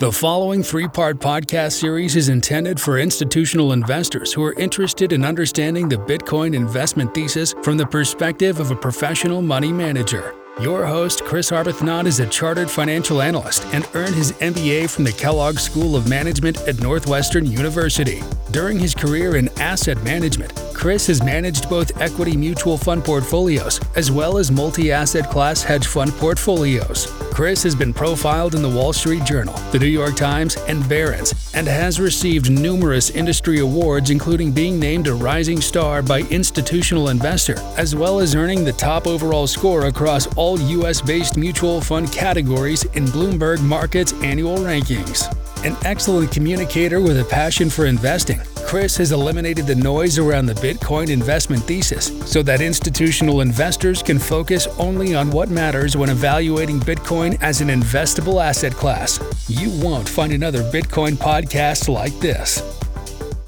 The following three part podcast series is intended for institutional investors who are interested in understanding the Bitcoin investment thesis from the perspective of a professional money manager. Your host, Chris Arbuthnot, is a chartered financial analyst and earned his MBA from the Kellogg School of Management at Northwestern University. During his career in asset management, Chris has managed both equity mutual fund portfolios as well as multi asset class hedge fund portfolios. Chris has been profiled in the Wall Street Journal, the New York Times, and Barron's, and has received numerous industry awards, including being named a Rising Star by Institutional Investor, as well as earning the top overall score across all U.S. based mutual fund categories in Bloomberg Markets annual rankings. An excellent communicator with a passion for investing, Chris has eliminated the noise around the Bitcoin investment thesis so that institutional investors can focus only on what matters when evaluating Bitcoin as an investable asset class. You won't find another Bitcoin podcast like this.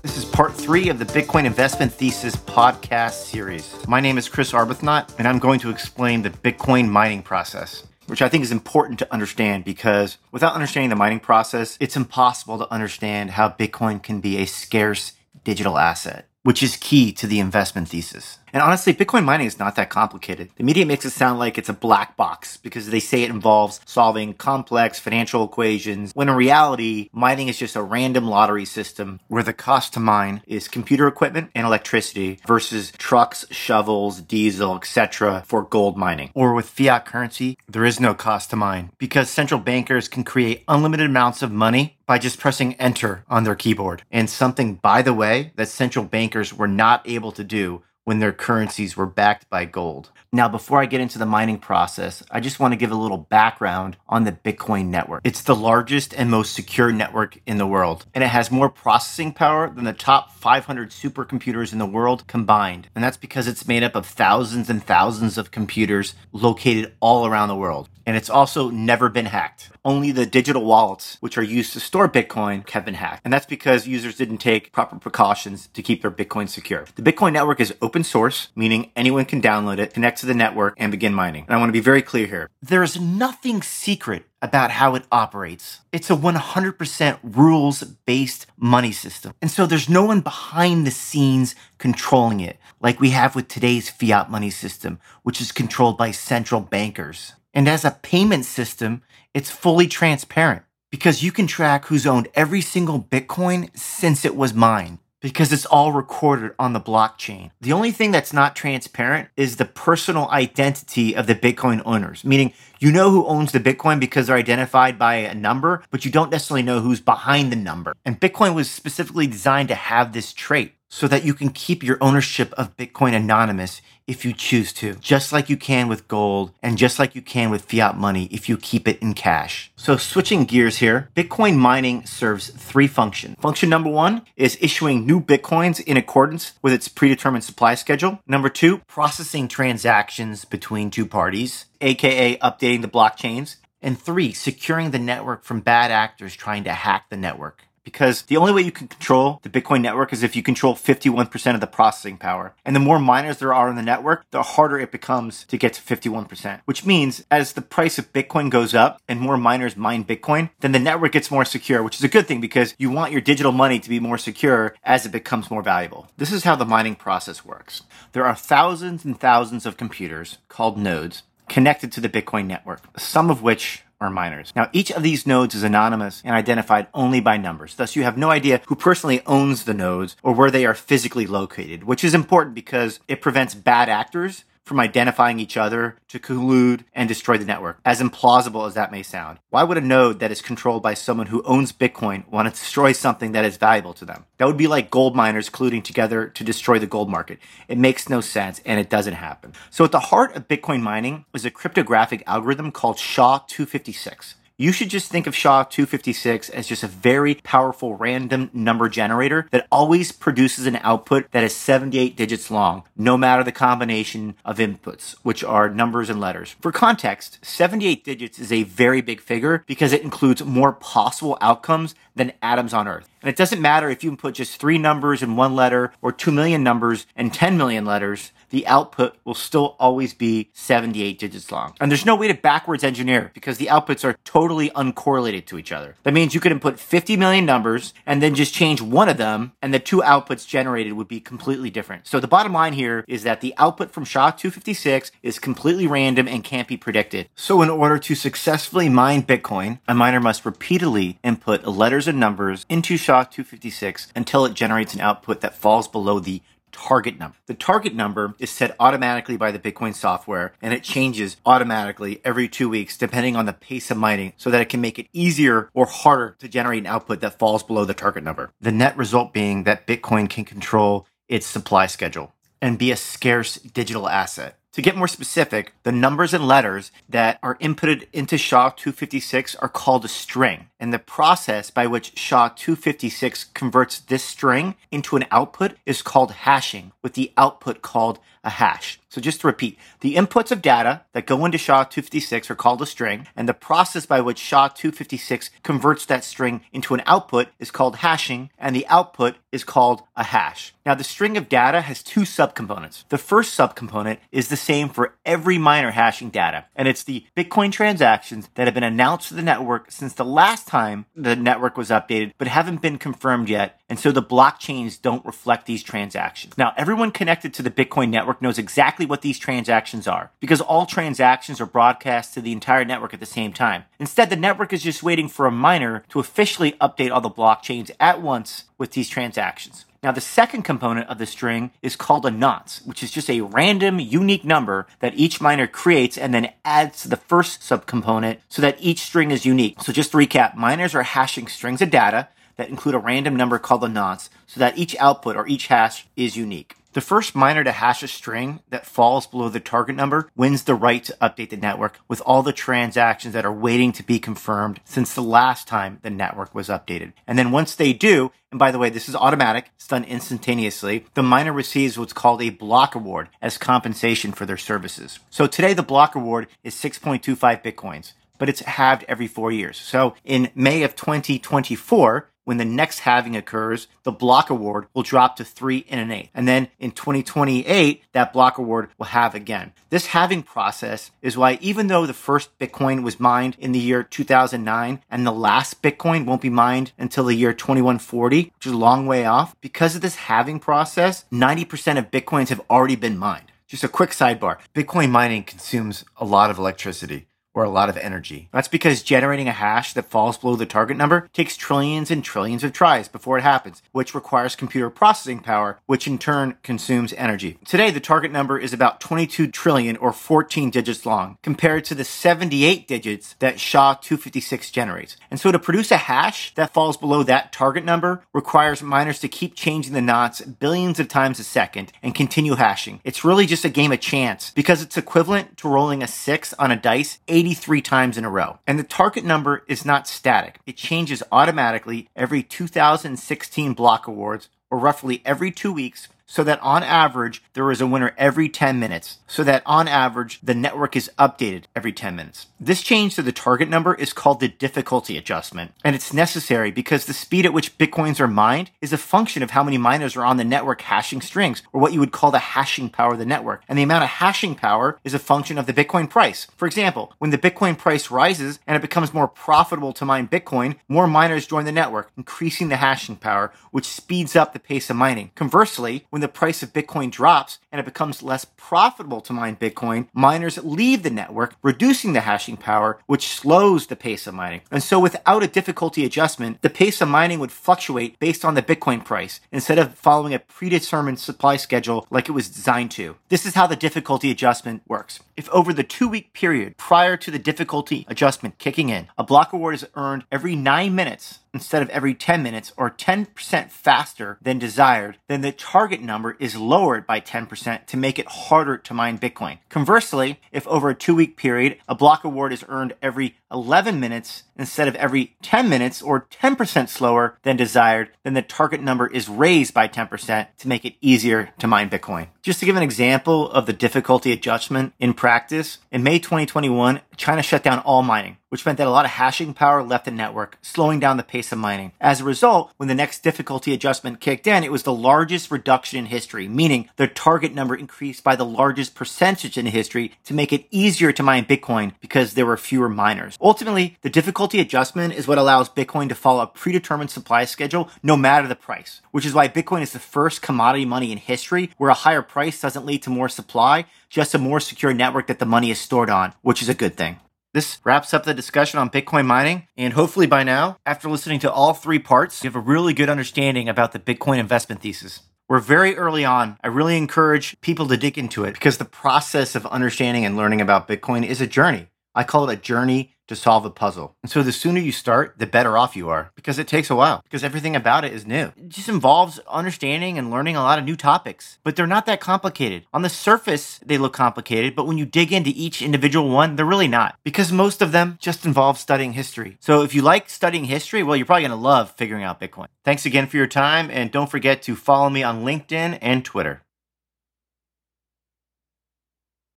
This is part three of the Bitcoin Investment Thesis podcast series. My name is Chris Arbuthnot, and I'm going to explain the Bitcoin mining process which I think is important to understand because without understanding the mining process, it's impossible to understand how Bitcoin can be a scarce digital asset, which is key to the investment thesis. And honestly, Bitcoin mining is not that complicated. The media makes it sound like it's a black box because they say it involves solving complex financial equations, when in reality, mining is just a random lottery system where the cost to mine is computer equipment and electricity versus trucks, shovels, diesel, etc. for gold mining. Or with fiat currency, there is no cost to mine because central bankers can create unlimited amounts of money by just pressing enter on their keyboard. And something, by the way, that central bankers were not able to do when their currencies were backed by gold. Now, before I get into the mining process, I just want to give a little background on the Bitcoin network. It's the largest and most secure network in the world, and it has more processing power than the top 500 supercomputers in the world combined. And that's because it's made up of thousands and thousands of computers located all around the world. And it's also never been hacked. Only the digital wallets, which are used to store Bitcoin, have been hacked. And that's because users didn't take proper precautions to keep their Bitcoin secure. The Bitcoin network is open source, meaning anyone can download it, connect to the network, and begin mining. And I want to be very clear here. There is nothing secret about how it operates. It's a 100% rules based money system. And so there's no one behind the scenes controlling it, like we have with today's fiat money system, which is controlled by central bankers. And as a payment system, it's fully transparent because you can track who's owned every single Bitcoin since it was mined because it's all recorded on the blockchain. The only thing that's not transparent is the personal identity of the Bitcoin owners, meaning you know who owns the Bitcoin because they're identified by a number, but you don't necessarily know who's behind the number. And Bitcoin was specifically designed to have this trait so that you can keep your ownership of Bitcoin anonymous if you choose to, just like you can with gold and just like you can with fiat money if you keep it in cash. So switching gears here, Bitcoin mining serves three functions. Function number one is issuing new Bitcoins in accordance with its predetermined supply schedule. Number two, processing transactions between two parties, aka updating the blockchains. And three, securing the network from bad actors trying to hack the network because the only way you can control the Bitcoin network is if you control 51% of the processing power. And the more miners there are in the network, the harder it becomes to get to 51%, which means as the price of Bitcoin goes up and more miners mine Bitcoin, then the network gets more secure, which is a good thing because you want your digital money to be more secure as it becomes more valuable. This is how the mining process works. There are thousands and thousands of computers called nodes connected to the Bitcoin network, some of which are miners. Now, each of these nodes is anonymous and identified only by numbers. Thus, you have no idea who personally owns the nodes or where they are physically located, which is important because it prevents bad actors from identifying each other to collude and destroy the network, as implausible as that may sound. Why would a node that is controlled by someone who owns Bitcoin want to destroy something that is valuable to them? That would be like gold miners colluding together to destroy the gold market. It makes no sense and it doesn't happen. So, at the heart of Bitcoin mining is a cryptographic algorithm called SHA 256. You should just think of SHA 256 as just a very powerful random number generator that always produces an output that is 78 digits long, no matter the combination of inputs, which are numbers and letters. For context, 78 digits is a very big figure because it includes more possible outcomes than atoms on Earth. And it doesn't matter if you put just three numbers and one letter or 2 million numbers and 10 million letters, the output will still always be 78 digits long. And there's no way to backwards engineer because the outputs are totally uncorrelated to each other. That means you could input 50 million numbers and then just change one of them and the two outputs generated would be completely different. So the bottom line here is that the output from SHA-256 is completely random and can't be predicted. So in order to successfully mine Bitcoin, a miner must repeatedly input letters and numbers into SHA-256 until it generates an output that falls below the target number. The target number is set automatically by the Bitcoin software and it changes automatically every two weeks depending on the pace of mining so that it can make it easier or harder to generate an output that falls below the target number. The net result being that Bitcoin can control its supply schedule and be a scarce digital asset. To get more specific, the numbers and letters that are inputted into SHA-256 are called a string. And the process by which SHA-256 converts this string into an output is called hashing, with the output called a hash. So just to repeat, the inputs of data that go into SHA-256 are called a string, and the process by which SHA-256 converts that string into an output is called hashing, and the output is called a hash. Now, the string of data has two subcomponents. The first subcomponent is the same for every miner hashing data, and it's the Bitcoin transactions that have been announced to the network since the last time the network was updated, but haven't been confirmed yet, and so the blockchains don't reflect these transactions. Now, everyone connected to the Bitcoin network knows exactly what these transactions are because all transactions are broadcast to the entire network at the same time. Instead, the network is just waiting for a miner to officially update all the blockchains at once with these transactions. Now, the second component of the string is called a nonce, which is just a random, unique number that each miner creates and then adds to the first subcomponent so that each string is unique. So just to recap, miners are hashing strings of data that include a random number called a nonce so that each output or each hash is unique. The first miner to hash a string that falls below the target number wins the right to update the network with all the transactions that are waiting to be confirmed since the last time the network was updated. And then once they do, and by the way, this is automatic, it's done instantaneously, the miner receives what's called a block award as compensation for their services. So today the block award is 6.25 bitcoins but it's halved every four years. So in May of 2024, when the next halving occurs, the block award will drop to three and an eighth. And then in 2028, that block award will have again. This halving process is why even though the first Bitcoin was mined in the year 2009 and the last Bitcoin won't be mined until the year 2140, which is a long way off, because of this halving process, 90% of Bitcoins have already been mined. Just a quick sidebar. Bitcoin mining consumes a lot of electricity or a lot of energy. That's because generating a hash that falls below the target number takes trillions and trillions of tries before it happens, which requires computer processing power, which in turn consumes energy. Today, the target number is about 22 trillion or 14 digits long, compared to the 78 digits that SHA-256 generates. And so to produce a hash that falls below that target number requires miners to keep changing the nonce billions of times a second and continue hashing. It's really just a game of chance because it's equivalent to rolling a six on a dice 83 times in a row. And the target number is not static. It changes automatically every 2016 block awards or roughly every two weeks so that on average, there is a winner every 10 minutes, so that on average, the network is updated every 10 minutes. This change to the target number is called the difficulty adjustment, and it's necessary because the speed at which Bitcoins are mined is a function of how many miners are on the network hashing strings, or what you would call the hashing power of the network. And the amount of hashing power is a function of the Bitcoin price. For example, when the Bitcoin price rises and it becomes more profitable to mine Bitcoin, more miners join the network, increasing the hashing power, which speeds up the pace of mining. Conversely, when the price of Bitcoin drops and it becomes less profitable to mine Bitcoin, miners leave the network, reducing the hashing power, which slows the pace of mining. And so without a difficulty adjustment, the pace of mining would fluctuate based on the Bitcoin price instead of following a predetermined supply schedule like it was designed to. This is how the difficulty adjustment works. If over the two week period prior to the difficulty adjustment kicking in, a block reward is earned every nine minutes instead of every 10 minutes or 10% faster than desired, then the target number is lowered by 10% to make it harder to mine Bitcoin. Conversely, if over a two week period, a block award is earned every 11 minutes instead of every 10 minutes or 10% slower than desired, then the target number is raised by 10% to make it easier to mine Bitcoin. Just to give an example of the difficulty adjustment in practice, in May 2021, China shut down all mining, which meant that a lot of hashing power left the network, slowing down the pace of mining. As a result, when the next difficulty adjustment kicked in, it was the largest reduction in history, meaning the target number increased by the largest percentage in history to make it easier to mine Bitcoin because there were fewer miners. Ultimately, the difficulty adjustment is what allows Bitcoin to follow a predetermined supply schedule no matter the price, which is why Bitcoin is the first commodity money in history where a higher price doesn't lead to more supply, just a more secure network that the money is stored on, which is a good thing. This wraps up the discussion on Bitcoin mining. And hopefully by now, after listening to all three parts, you have a really good understanding about the Bitcoin investment thesis. We're very early on. I really encourage people to dig into it because the process of understanding and learning about Bitcoin is a journey. I call it a journey to solve a puzzle. And so the sooner you start, the better off you are because it takes a while because everything about it is new. It just involves understanding and learning a lot of new topics, but they're not that complicated. On the surface, they look complicated, but when you dig into each individual one, they're really not because most of them just involve studying history. So if you like studying history, well, you're probably going to love figuring out Bitcoin. Thanks again for your time and don't forget to follow me on LinkedIn and Twitter.